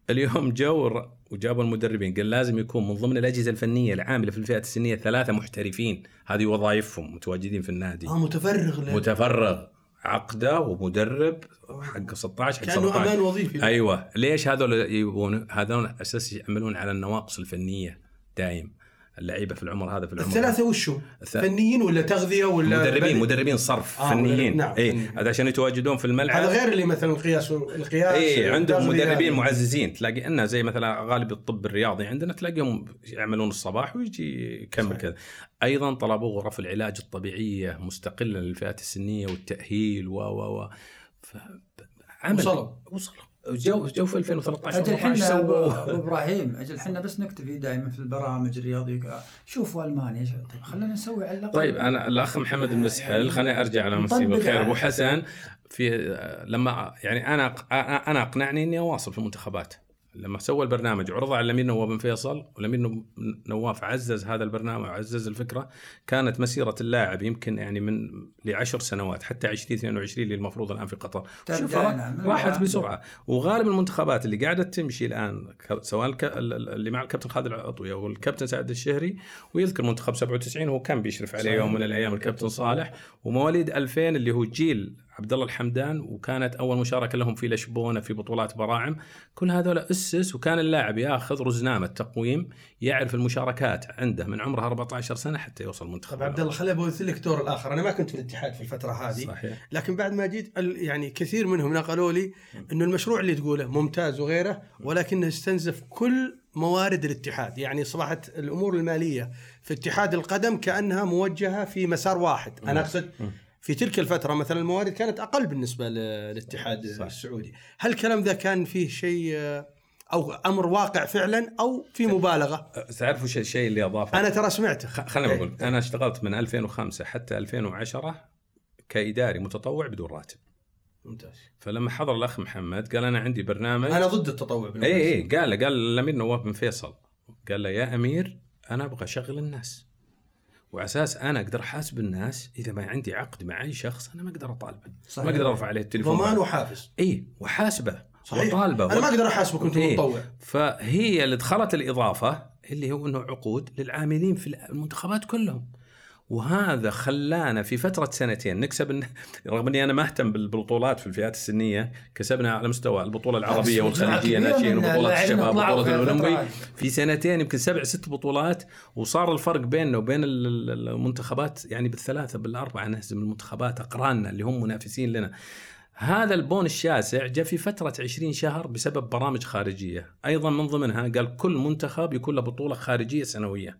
اليوم جو وجابوا المدربين. قال لازم يكون من ضمن الأجهزة الفنية العاملة في الفئات السنية ثلاثة محترفين. هذه وظائفهم متواجدين في النادي. آه متفرغ متفرغ. عقده ومدرب حق 16 حق كأنه 17 أمان وظيفي. أيوه. ليش هذول يبون هذول أساس يعملون على النواقص الفنية دايم؟ اللعيبة في العمر هذا في العمر الثلاثة وشو؟ فنيين ولا تغذية ولا مدربين بدني؟ مدربين صرف آه، فنيين نعم، اي فنيين. هذا عشان يتواجدون في الملعب هذا غير اللي مثلا القياس القياس اي عندهم. مدربين معززين تلاقي انه زي مثلا غالب الطب الرياضي عندنا تلاقيهم يعملون الصباح ويجي يكمل. كذا أيضا طلبوا غرف العلاج الطبيعية مستقلة للفئات السنية والتأهيل و و و ف- عمل وصلوا. وصلوا جو جو في 2013 أجل 14 إحنا إبراهيم أجل إحنا بس نكتفي دائما في البرامج الرياضية. شوفوا ألمانيا طيب خلينا نسوي على الأقل. طيب أنا الأخ محمد المسحل خليني أرجع على بالخير على- أبو حسن في لما يعني أنا أنا أقنعني إني أواصل في المنتخبات. لما سوى البرنامج وعرضه على الأمير نواف بن فيصل والأمير نو- نواف عزز هذا البرنامج وعزز الفكرة كانت مسيرة اللاعب يمكن يعني من لعشر سنوات حتى 2022 اللي المفروض الآن في قطر. شوف را-. راحت بسرعة. وغالب المنتخبات اللي قاعدة تمشي الآن سواء اللي مع الكابتن خالد العطوي أو الكابتن سعد الشهري ويذكر منتخب 97 هو كان بيشرف عليه يوم من الأيام الكابتن صالح ومواليد 2000 اللي هو جيل عبد الله الحمدان وكانت أول مشاركة لهم في لشبونة في بطولات براعم. كل هذول أسس وكان اللاعب ياخذ رزنامة تقويم يعرف المشاركات عنده من عمره 14 سنة حتى يوصل منتخب طب عبد الله خليني بوث لك دور الآخر. أنا ما كنت في الاتحاد في الفترة هذه صحيح. لكن بعد ما جيت يعني كثير منهم نقلوا لي إنه المشروع اللي تقوله ممتاز وغيره ولكنه يستنزف كل موارد الاتحاد. يعني اصبحت الأمور المالية في اتحاد القدم كأنها موجهة في مسار واحد. أنا أقصد في تلك الفترة مثلا الموارد كانت أقل بالنسبة للاتحاد صح. السعودي. هل الكلام ذا كان فيه شيء آه، أو أمر واقع فعلا أو في مبالغة؟ تعرفوا شيء الشيء اللي أضافه. أنا ترى سمعته. خليني إيه. أقول أنا اشتغلت من 2005 حتى 2010 كإداري متطوع بدون راتب. ممتاز. فلما حضر الأخ محمد قال أنا عندي برنامج. أنا ضد التطوع اي اي قال له قال الامير نواف بن فيصل قال له يا أمير أنا أبغى اشغل الناس. وعلى أساس أنا أقدر أحاسب الناس إذا ما عندي عقد مع أي شخص أنا ما أقدر أطالبه. صحيح. ما أقدر أرفع عليه التليفون ضمان وحافز. إي وحاسبه صحيح. وطالبه أنا ما أقدر أحاسبك وأنت إيه. متطوع. فهي اللي دخلت الإضافة اللي هو إنه عقود للعاملين في المنتخبات كلهم. وهذا خلانا في فترة سنتين نكسب رغم إني أنا ما اهتم بالبطولات في الفئات السنية كسبنا على مستوى البطولة العربية والخليجية ناشئين وبطولات الشباب وبطوله الأولمبي. في سنتين يمكن سبع ست بطولات وصار الفرق بيننا وبين المنتخبات يعني بالثلاثة بالأربعة نهزم المنتخبات أقراننا اللي هم منافسين لنا. هذا البون الشاسع جاء في فترة 20 شهر بسبب برامج خارجية. أيضا من ضمنها قال كل منتخب يكون له بطولة خارجية سنوية.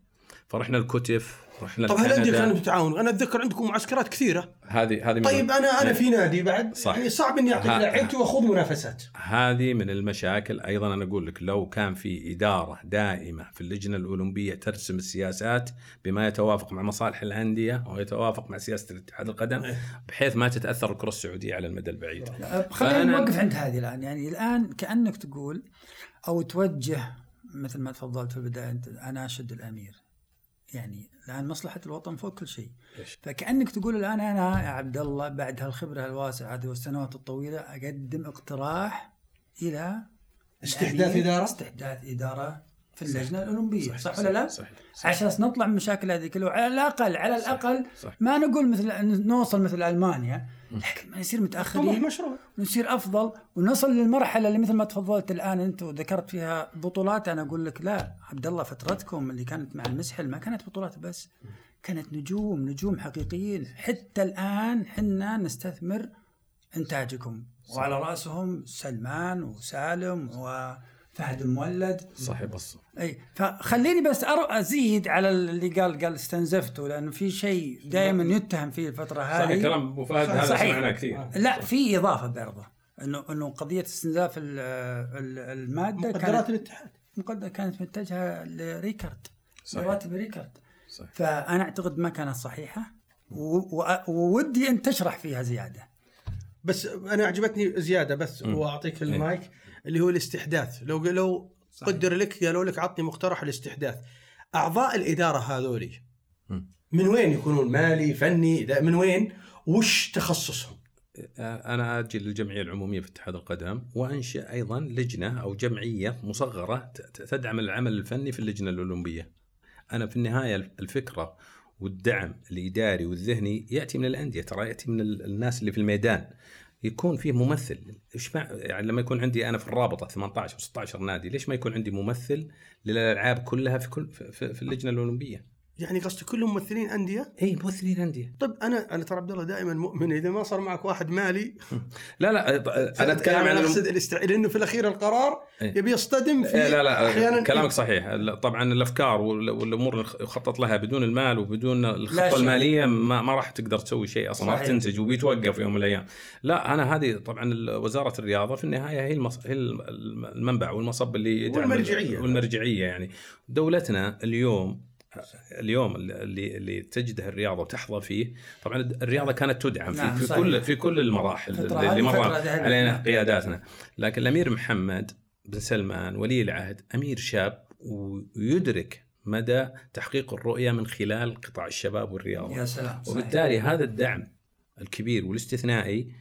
فرحنا الكتف طب هل الانديه كانت تتعاون؟ أنا أتذكر عندكم معسكرات كثيرة هذه هذه طيب أنا أنا في نادي بعد صح. يعني صعب إني أعطيك لعيبتي واخوض منافسات هذه من المشاكل أيضا أنا أقول لك لو كان في إدارة دائمة في اللجنة الأولمبية ترسم السياسات بما يتوافق مع مصالح الأندية ويتوافق مع سياسة الاتحاد القدم إيه. بحيث ما تتأثر الكرة السعودية على المدى البعيد. خلينا نوقف عند هذه الآن يعني الآن كأنك تقول أو توجه مثل ما تفضلت في البداية انت أنا أشد الأمير يعني الآن مصلحة الوطن فوق كل شيء. فكأنك تقول الآن أنا يا عبد الله بعد هالخبرة الواسعة هذه والسنوات الطويلة أقدم اقتراح إلى استحداث إدارة؟ استحداث إدارة في اللجنة الأولمبية صح, صح, صح ولا لا؟ صحيح, صحيح. عشان نطلع من المشاكل هذه كلها. على الأقل على الأقل صح صح ما نقول مثل نوصل مثل ألمانيا. لكن ما نصير متأخرين مشروع. ونصير أفضل ونصل للمرحلة اللي مثل ما تفضلت الآن أنت وذكرت فيها بطولات. أنا أقول لك لا عبد الله فترتكم اللي كانت مع المسحل ما كانت بطولات بس كانت نجوم نجوم حقيقيين. حتى الآن حنا نستثمر إنتاجكم. وعلى رأسهم سلمان وسالم و فهد المولد. صحيح بس أي فخليني بس أزيد على اللي قال قال استنزفته لأنه في شيء دائما يتهم فيه الفترة هذه. صحيح كلام أبو فهد هذا سمعناه كثير. لا في إضافة برضه. إنه إنه قضية استنزاف المادة مقدرات الاتحاد. مقدرة كانت متجهة لريكارد. رواتب ريكارد. صحيح. فأنا أعتقد ما كانت صحيحة. وودي أن تشرح فيها زيادة. بس أنا عجبتني زيادة بس وأعطيك المايك. اللي هو الاستحداث. لو لو قدر لك قالوا لك عطني مقترح الاستحداث. أعضاء الإدارة هذولي من وين يكونون؟ مالي فني من وين؟ وش تخصصهم؟ أنا أجي للجمعية العمومية في اتحاد القدم وانشا أيضا لجنة أو جمعية مصغرة تدعم العمل الفني في اللجنة الأولمبية. أنا في النهاية الفكرة والدعم الإداري والذهني يأتي من الأندية ترى يأتي من الناس اللي في الميدان. يكون فيه ممثل. إيش يعني لما يكون عندي أنا في الرابطة 18 و 16 نادي ليش ما يكون عندي ممثل للألعاب كلها في كل في, في اللجنة الأولمبية؟ يعني قصدي كلهم ممثلين أندية؟ اي ممثلين أندية. طيب أنا أنا ترى عبد الله دائما مؤمن إذا ما صار معك واحد مالي. لا لا أنا أتكلم عن أقصد الاست... لأنه في الأخير القرار يبي يصطدم في لا لا أحيانا. كلامك صحيح. طبعا الأفكار والأمور اللي يخطط لها بدون المال وبدون الخطة المالية ما, ما راح تقدر تسوي شيء أصلا راح تنتج وبيتوقف يوم من الأيام. لا أنا هذه طبعا وزارة الرياضة في النهاية هي المص... هي المنبع والمصب اللي والمرجعية. والمرجعية يعني. دولتنا اليوم اليوم اللي اللي تجده الرياضة وتحظى فيه طبعا الرياضة كانت تدعم في, نعم في كل في كل المراحل اللي مر علينا قياداتنا. لكن الأمير محمد بن سلمان ولي العهد أمير شاب ويدرك مدى تحقيق الرؤية من خلال قطاع الشباب والرياضة. يا سلام وبالتالي هذا الدعم الكبير والاستثنائي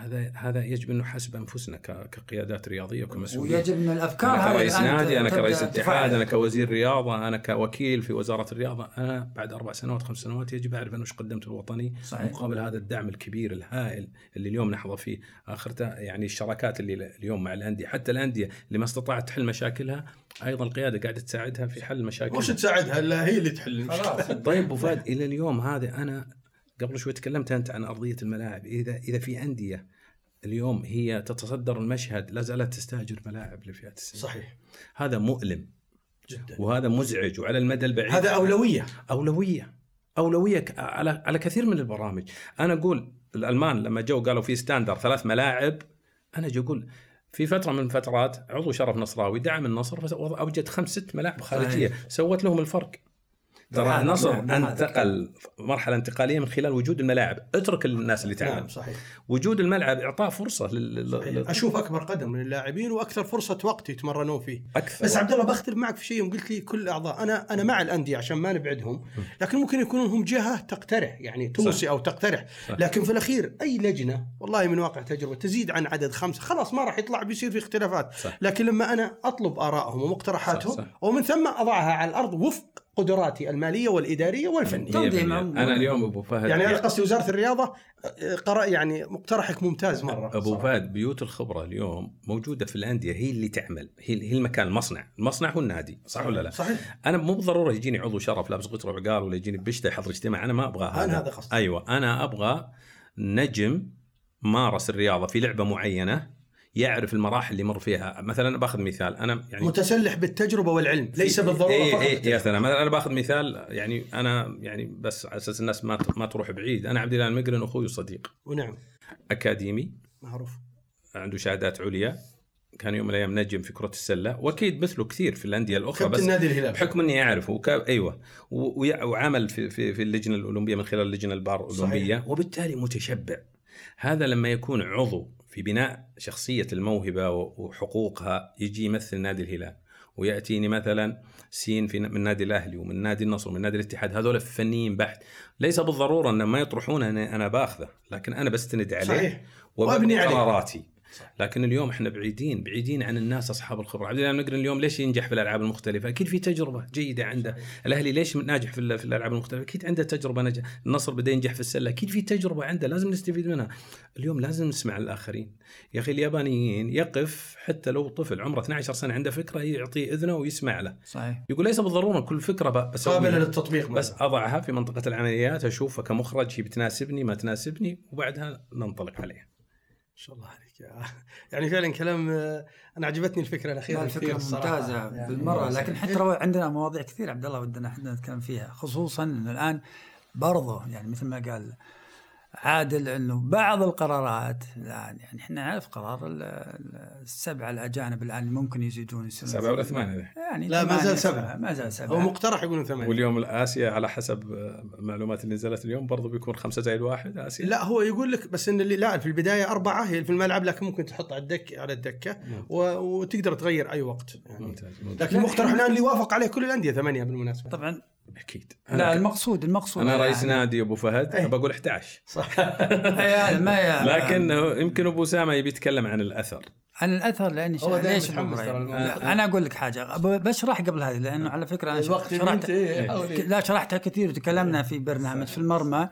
هذا هذا يجب أن نحاسب أنفسنا كقيادات رياضية وكمسؤولين. ويجب أن الأفكار أنا كرئيس نادي أنا كرئيس اتحاد أنا كوزير رياضة أنا كوكيل في وزارة الرياضة أنا بعد أربع سنوات خمس سنوات يجب أعرف أنا وش قدمت الوطني صحيح. مقابل هذا الدعم الكبير الهائل اللي اليوم نحظى فيه. اخرته يعني الشراكات اللي اليوم مع الأندية حتى الأندية اللي ما استطاعت تحل مشاكلها أيضا القيادة قاعدة تساعدها في حل مشاكلها. وش تساعدها؟ لا هي اللي تحل. طيب أبو فهد إلى اليوم هذا أنا قبل شوي تكلمت أنت عن أرضية الملاعب. إذا إذا في أندية اليوم هي تتصدر المشهد لا زالت تستاجر ملاعب لفئات السن صحيح. هذا مؤلم جدا. وهذا مزعج وعلى المدى البعيد. هذا أولوية. أولوية. أولوية على على كثير من البرامج. أنا أقول الألمان لما جو قالوا في standard ثلاث ملاعب أنا أجي أقول في فترة من الفترات عضو شرف نصراوي دعم النصر فاوجد خمس ست ملاعب خارجية. سوت لهم الفرق. ترى النصر نعم نعم. انتقل مرحلة انتقالية من خلال وجود الملاعب اترك الناس اللي تعمل نعم صحيح. وجود الملعب إعطاء فرصة لل... صحيح. أشوف أكبر قدم من اللاعبين وأكثر فرصة وقت يتمرنون فيه. أكثر. بس عبد الله بختلف معك في شيء يوم قلت لي كل الأعضاء. أنا أنا مع الأندية عشان ما نبعدهم لكن ممكن يكونون هم جهة تقترح يعني توصي أو تقترح. صح. لكن في الأخير أي لجنة والله من واقع تجربة تزيد عن عدد خمسة. خلاص ما راح يطلع بيصير في اختلافات. صح. لكن لما أنا أطلب آرائهم ومقترحاتهم. ومن ثم أضعها على الأرض وفق قدراتي المالية والإدارية والفنية تنظيم 100%. عموما. أنا اليوم أبو فهد يعني أنا قصدي وزارة الرياضة قرأ يعني مقترحك ممتاز مرة أبو فهد بيوت الخبرة اليوم موجودة في الأندية هي اللي تعمل هي هي المكان المصنع المصنع هو النادي صح ولا لا صحيح أنا مو بالضرورة يجيني عضو شرف لابس قطر وعقال ولا يجيني بشتة يحضر اجتماع أنا ما أبغى أنا هذا قصدي. أيوه أنا أبغى نجم مارس الرياضة في لعبة معينة يعرف المراحل اللي مر فيها. مثلا باخذ مثال أنا يعني متسلح بالتجربة والعلم ليس بالضرورة اي فقط. اي يا. سلام. مثلا أنا باخذ مثال يعني أنا يعني بس على أساس الناس ما ما تروح بعيد. أنا عبد الله المقرن أخوي وصديق ونعم أكاديمي. معروف. عنده شهادات عليا. كان يوم من الأيام نجم في كرة السلة. وأكيد مثله كثير في الأندية الأخرى بس نادي الهلال. بحكم إني أعرفه. وكا... أيوه. و... وعمل في في في اللجنة الأولمبية من خلال اللجنة البار الأولمبية. وبالتالي متشبع. هذا لما يكون عضو في بناء شخصية الموهبة و- وحقوقها يجي يمثل نادي الهلال ويأتيني مثلا سين في من نادي الأهلي ومن نادي النصر ومن نادي الاتحاد هذول فنيين بحت. ليس بالضرورة إن ما يطرحون أنا أنا بأخذه لكن أنا بستند عليه صحيح. وابني وأبني لكن اليوم إحنا بعيدين بعيدين عن الناس أصحاب الخبرة. عبد الله المقرن اليوم ليش ينجح في الألعاب المختلفة؟ أكيد في تجربة جيدة عنده. الأهلي ليش ناجح في, في الألعاب المختلفة؟ أكيد عنده تجربة نجح النصر بدا ينجح في السلة. أكيد في تجربة عنده لازم نستفيد منها. اليوم لازم نسمع الآخرين. يا أخي اليابانيين يقف حتى لو طفل عمره 12 سنة عنده فكرة يعطيه إذنه ويسمع له. صحيح. يقول ليس بالضرورة كل فكرة ب- بسويها. قابلة للتطبيق بس. أضعها في منطقة العمليات اشوفها كمخرج هي بتناسبني ما تناسبني وبعدها ننطلق عليها. شاء الله عليك يعني فعلا كلام أنا عجبتني الفكرة الأخيرة الفكرة. ممتازة يعني بالمرة لكن حتى لو عندنا مواضيع كثير عبد الله ودنا إحنا نتكلم فيها خصوصا إنه الآن برضه يعني مثل ما قال عادل انه بعض القرارات الان يعني إحنا نعرف قرار ال- ال- السبعة الأجانب الآن ممكن يزيدون يصيرون سبعة ولا ثمانية؟ يعني لا، ما زال سبعة. ما زال هو سبعه مقترح يقولون ثمانية. واليوم اسيا على حسب معلومات اللي نزلت اليوم برضو بيكون خمسة زائد واحد آسيا. لا هو يقول لك بس إن اللي لا في البداية أربعة هي في الملعب لكن ممكن تحط على الدك على الدكة و... وتقدر تغير أي وقت يعني. ممتاز, ممتاز. لكن المقترح الآن اللي وافق عليه كل الأندية ثمانية بالمناسبة. طبعا أكيد. لا أنا, المقصود المقصود أنا رئيس يعني- نادي أبو فهد إيه. بقول 11 صح. يعني ما لكن يمكن أبو أسامة يبي يتكلم عن الأثر. عن الأثر لأني هو ليش. لا، أنا أقول لك حاجة. بشرح قبل هذه لأنه على فكرة أنا شرحت إيه، حاول. لا شرحتها كثير وتكلمنا في برنامج في المرمى.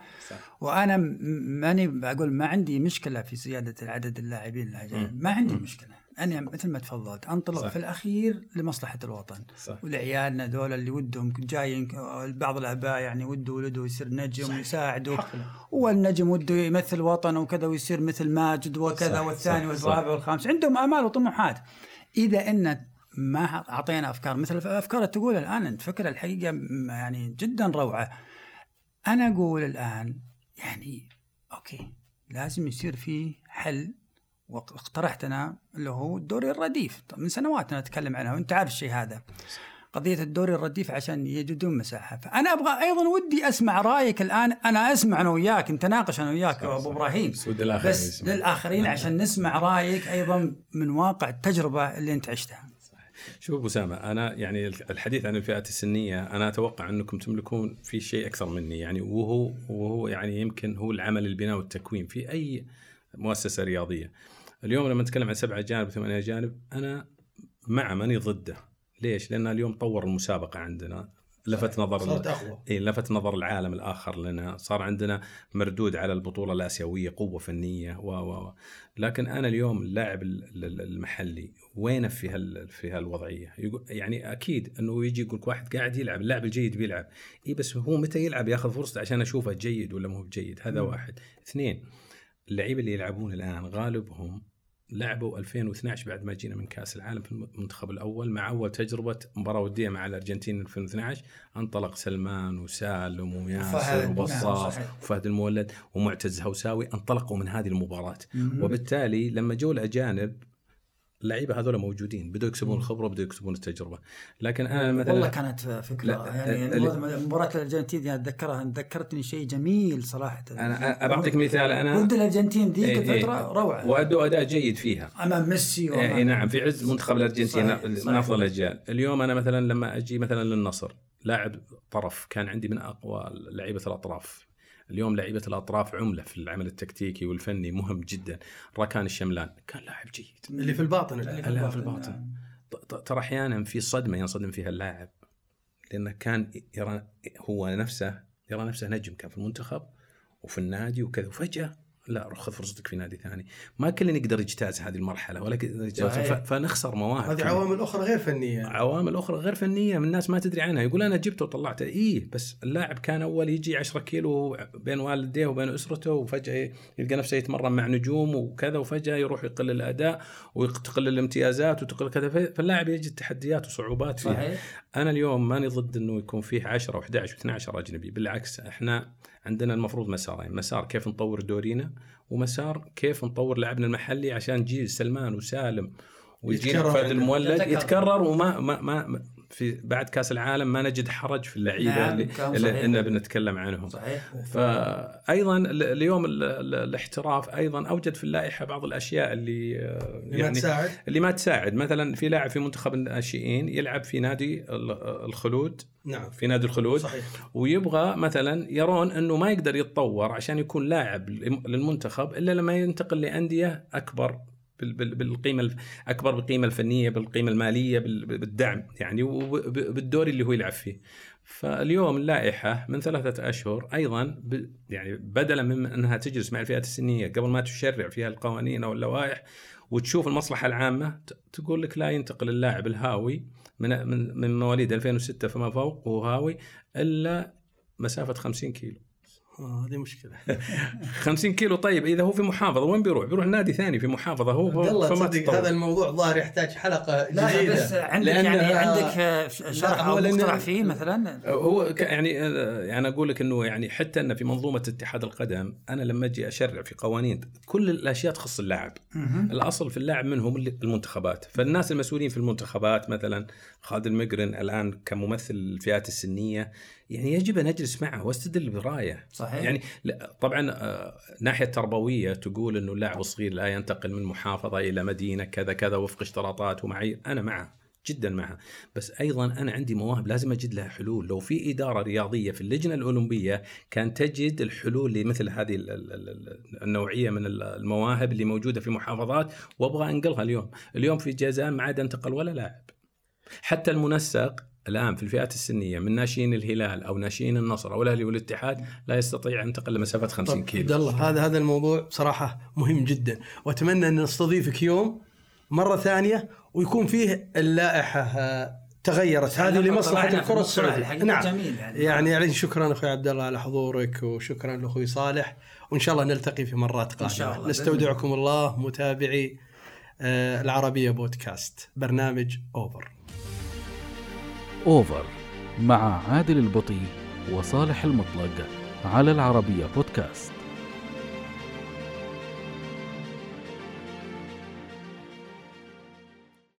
وأنا م- ماني بقول ما عندي مشكلة في زياده عدد اللاعبين ما عندي مشكلة. أنا مثل ما تفضلت أنطلق صح. في الأخير لمصلحة الوطن. صح. ولعيالنا ذول اللي ودهم جايين بعض الأباء يعني وده ولده يصير نجم ويساعده والنجم وده يمثل وطنه وكذا ويصير مثل ماجد وكذا صح، والثاني صح، والرابع والخامس. عندهم آمال وطموحات. إذا إن ما أعطينا أفكار مثل الافكار اللي تقول الآن أنت فكرة الحقيقة يعني جدا روعة. أنا أقول الآن يعني أوكي لازم يصير في حل واقترحت أنا اللي هو الدوري الرديف. من سنوات أنا أتكلم عنها وأنت عارف الشيء هذا. قضية الدوري الرديف عشان يجدون مساحة. فأنا أبغى أيضا ودي أسمع رأيك الآن. أنا أسمع أنا وياك نتناقش أنا وياك يا أبو إبراهيم. بس يسمعون. للآخرين عشان نسمع رأيك أيضا من واقع التجربة اللي أنت عشتها. شوف أبو اسامه أنا يعني الحديث عن الفئات السنية أنا أتوقع أنكم تملكون في شيء أكثر مني. يعني وهو وهو يعني يمكن هو العمل البناء والتكوين في أي مؤسسة رياضية. اليوم لما نتكلم عن سبعة جانب ثمانيه جانب أنا مع ماني ضده. ليش؟ لأن اليوم طور المسابقة عندنا لفت نظر صارت أقوى. إيه لفت نظر العالم الآخر لنا. صار عندنا مردود على البطولة الآسيوية قوة فنية و و و. لكن أنا اليوم اللاعب ال- ال- المحلي وينه في هال في هالوضعية؟ يعني أكيد إنه يجي يقول واحد قاعد يلعب اللاعب الجيد بيلعب. إي بس هو متى يلعب ياخذ فرصته عشان أشوفه جيد ولا مو بجيد؟ هذا واحد. اثنين اللعيبة اللي يلعبون الآن غالبهم لعبوا 2012 بعد ما جينا من كأس العالم في المنتخب الأول مع أول تجربة مباراة ودية مع الأرجنتين 2012 انطلق سلمان وسالم وياسر نعم، وبصاص صحيح. وفهد المولد ومعتز هوساوي انطلقوا من هذه المباراة. وبالتالي لما جو الأجانب اللعيبة هذول موجودين بدوا يكسبون الخبرة بدوا يكسبون التجربة. لكن أنا مثلا والله كانت فكرة لا، يعني مباراة الأرجنتين دي أتذكرها ذكرتني شيء جميل صراحة. أنا بعطيك مثال أنا ضد الأرجنتين ذيك إيه، إيه. الفترة روعة. وادوا أداء جيد فيها. أمام ميسي اي وأمام نعم في عز منتخب الأرجنتين من صحيح. افضل الأجيال. اليوم أنا مثلا لما أجي مثلا للنصر لاعب طرف كان عندي من أقوى لعيبة الأطراف. اليوم لعيبة الأطراف عملة في العمل التكتيكي والفني مهم جدا. راكان الشملان كان لاعب جيد. اللي في الباطن. لا في الباطن. ط- ط- ترى أحيانا في صدمة ينصدم فيها اللاعب لأنه كان يرى هو نفسه يرى نفسه نجم كان في المنتخب وفي النادي وكذا. وفجأة لا روح خذ فرصتك في نادي ثاني. ما كل يقدر يجتاز هذه المرحلة ولا فنخسر مواهب هذه. عوامل أخرى غير فنية. عوامل أخرى غير فنية من الناس ما تدري عنها. يقول أنا جبته وطلعته. إيه بس اللاعب كان أول يجي 10 كيلو بين والديه وبين أسرته وفجأة يلقى نفسه يتمرن مع نجوم وكذا وفجأة يروح يقل الأداء وتقل الامتيازات وتقل كذا. فاللاعب يجد تحديات وصعوبات فيها. صحيح. أنا اليوم ماني ضد إنه يكون فيه 10 و11 و12 أجنبي. بالعكس إحنا عندنا المفروض مسارين. مسار كيف نطور دورينا ومسار كيف نطور لاعبنا المحلي عشان جيل سلمان وسالم ويجينا يتكرر فهد عندنا. المولد يتكرر. يتكرر وما ما ما في بعد كاس العالم ما نجد حرج في اللعيبة نعم، اللي, اللي. إننا بنتكلم عنهم. صحيح. فايضا ال- اليوم ال- ال- الاحتراف أيضا أوجد في اللائحة بعض الأشياء اللي اللي ما تساعد. اللي ما تساعد. مثلا في لاعب في منتخب الناشئين يلعب في نادي ال- الخلود. نعم. في نادي الخلود. صحيح. ويبغى مثلا يرون إنه ما يقدر يتطور عشان يكون لاعب للمنتخب إلا لما ينتقل لأندية أكبر بالقيمة أكبر بالقيمة الفنية بالقيمة المالية بال- بالدعم يعني وبالدور اللي هو يلعب فيه. فاليوم اللائحة من ثلاثة أشهر أيضا يعني بدلا من أنها تجلس مع الفئات السنية قبل ما تشرع فيها القوانين أو اللوائح وتشوف المصلحة العامة تقول لك لا ينتقل اللاعب الهاوي من من مواليد 2006 فما فوق وهو هاوي إلا مسافة 50 كيلو. هذه مشكلة. 50 كيلو طيب إذا هو في محافظة وين بيروح؟ بيروح نادي ثاني في محافظة هو عبد الله فما تصدق تتطور. هذا الموضوع ظاهر يحتاج حلقة لا جديدة. بس عندك لأن- يعني عندك آه، شرح هو أو مقترح فيه مثلا؟ هو يعني يعني أقول لك إنه يعني حتى أن في منظومة اتحاد القدم أنا لما أجي أشرع في قوانين كل الأشياء تخص اللاعب. الأصل في اللاعب من هم اللي- المنتخبات. فالناس المسؤولين في المنتخبات مثلا خالد المقرن الآن كممثل الفئات السنية يعني يجب أن أجلس معه وأستدل برأيه. صحيح. يعني طبعا آه، ناحية تربوية تقول إنه اللاعب الصغير لا ينتقل من محافظة إلى مدينة كذا كذا وفق اشتراطات ومعايير أنا معه جدا معها بس أيضا أنا عندي مواهب لازم أجد لها حلول. لو في إدارة رياضية في اللجنة الأولمبية كان تجد الحلول لمثل هذه ال- ال- ال- النوعية من ال- المواهب اللي موجودة في محافظات وأبغى أنقلها اليوم. اليوم في جازان ما عاد انتقل ولا لاعب. حتى المنسق الآن في الفئات السنية من ناشئين الهلال أو ناشئين النصر أو الأهلي والاتحاد لا يستطيع أن ينتقل لمسافه 50 طب عبد كيلو. الله هذا هذا الموضوع بصراحة مهم جدا. وأتمنى أن نستضيفك يوم مرة ثانية ويكون فيه اللائحة آه، تغيرت. هذه لمصلحة الكرة السعوديه نعم. جميل يعني. يعني يعني شكرا أخوي عبد الله على حضورك وشكرا لأخوي صالح. وإن شاء الله نلتقي في مرات قادمه إن شاء الله. نستودعكم الله. متابعي آه، العربية بودكاست. برنامج اوفر أوفر مع عادل البطي وصالح المطلق على العربية بودكاست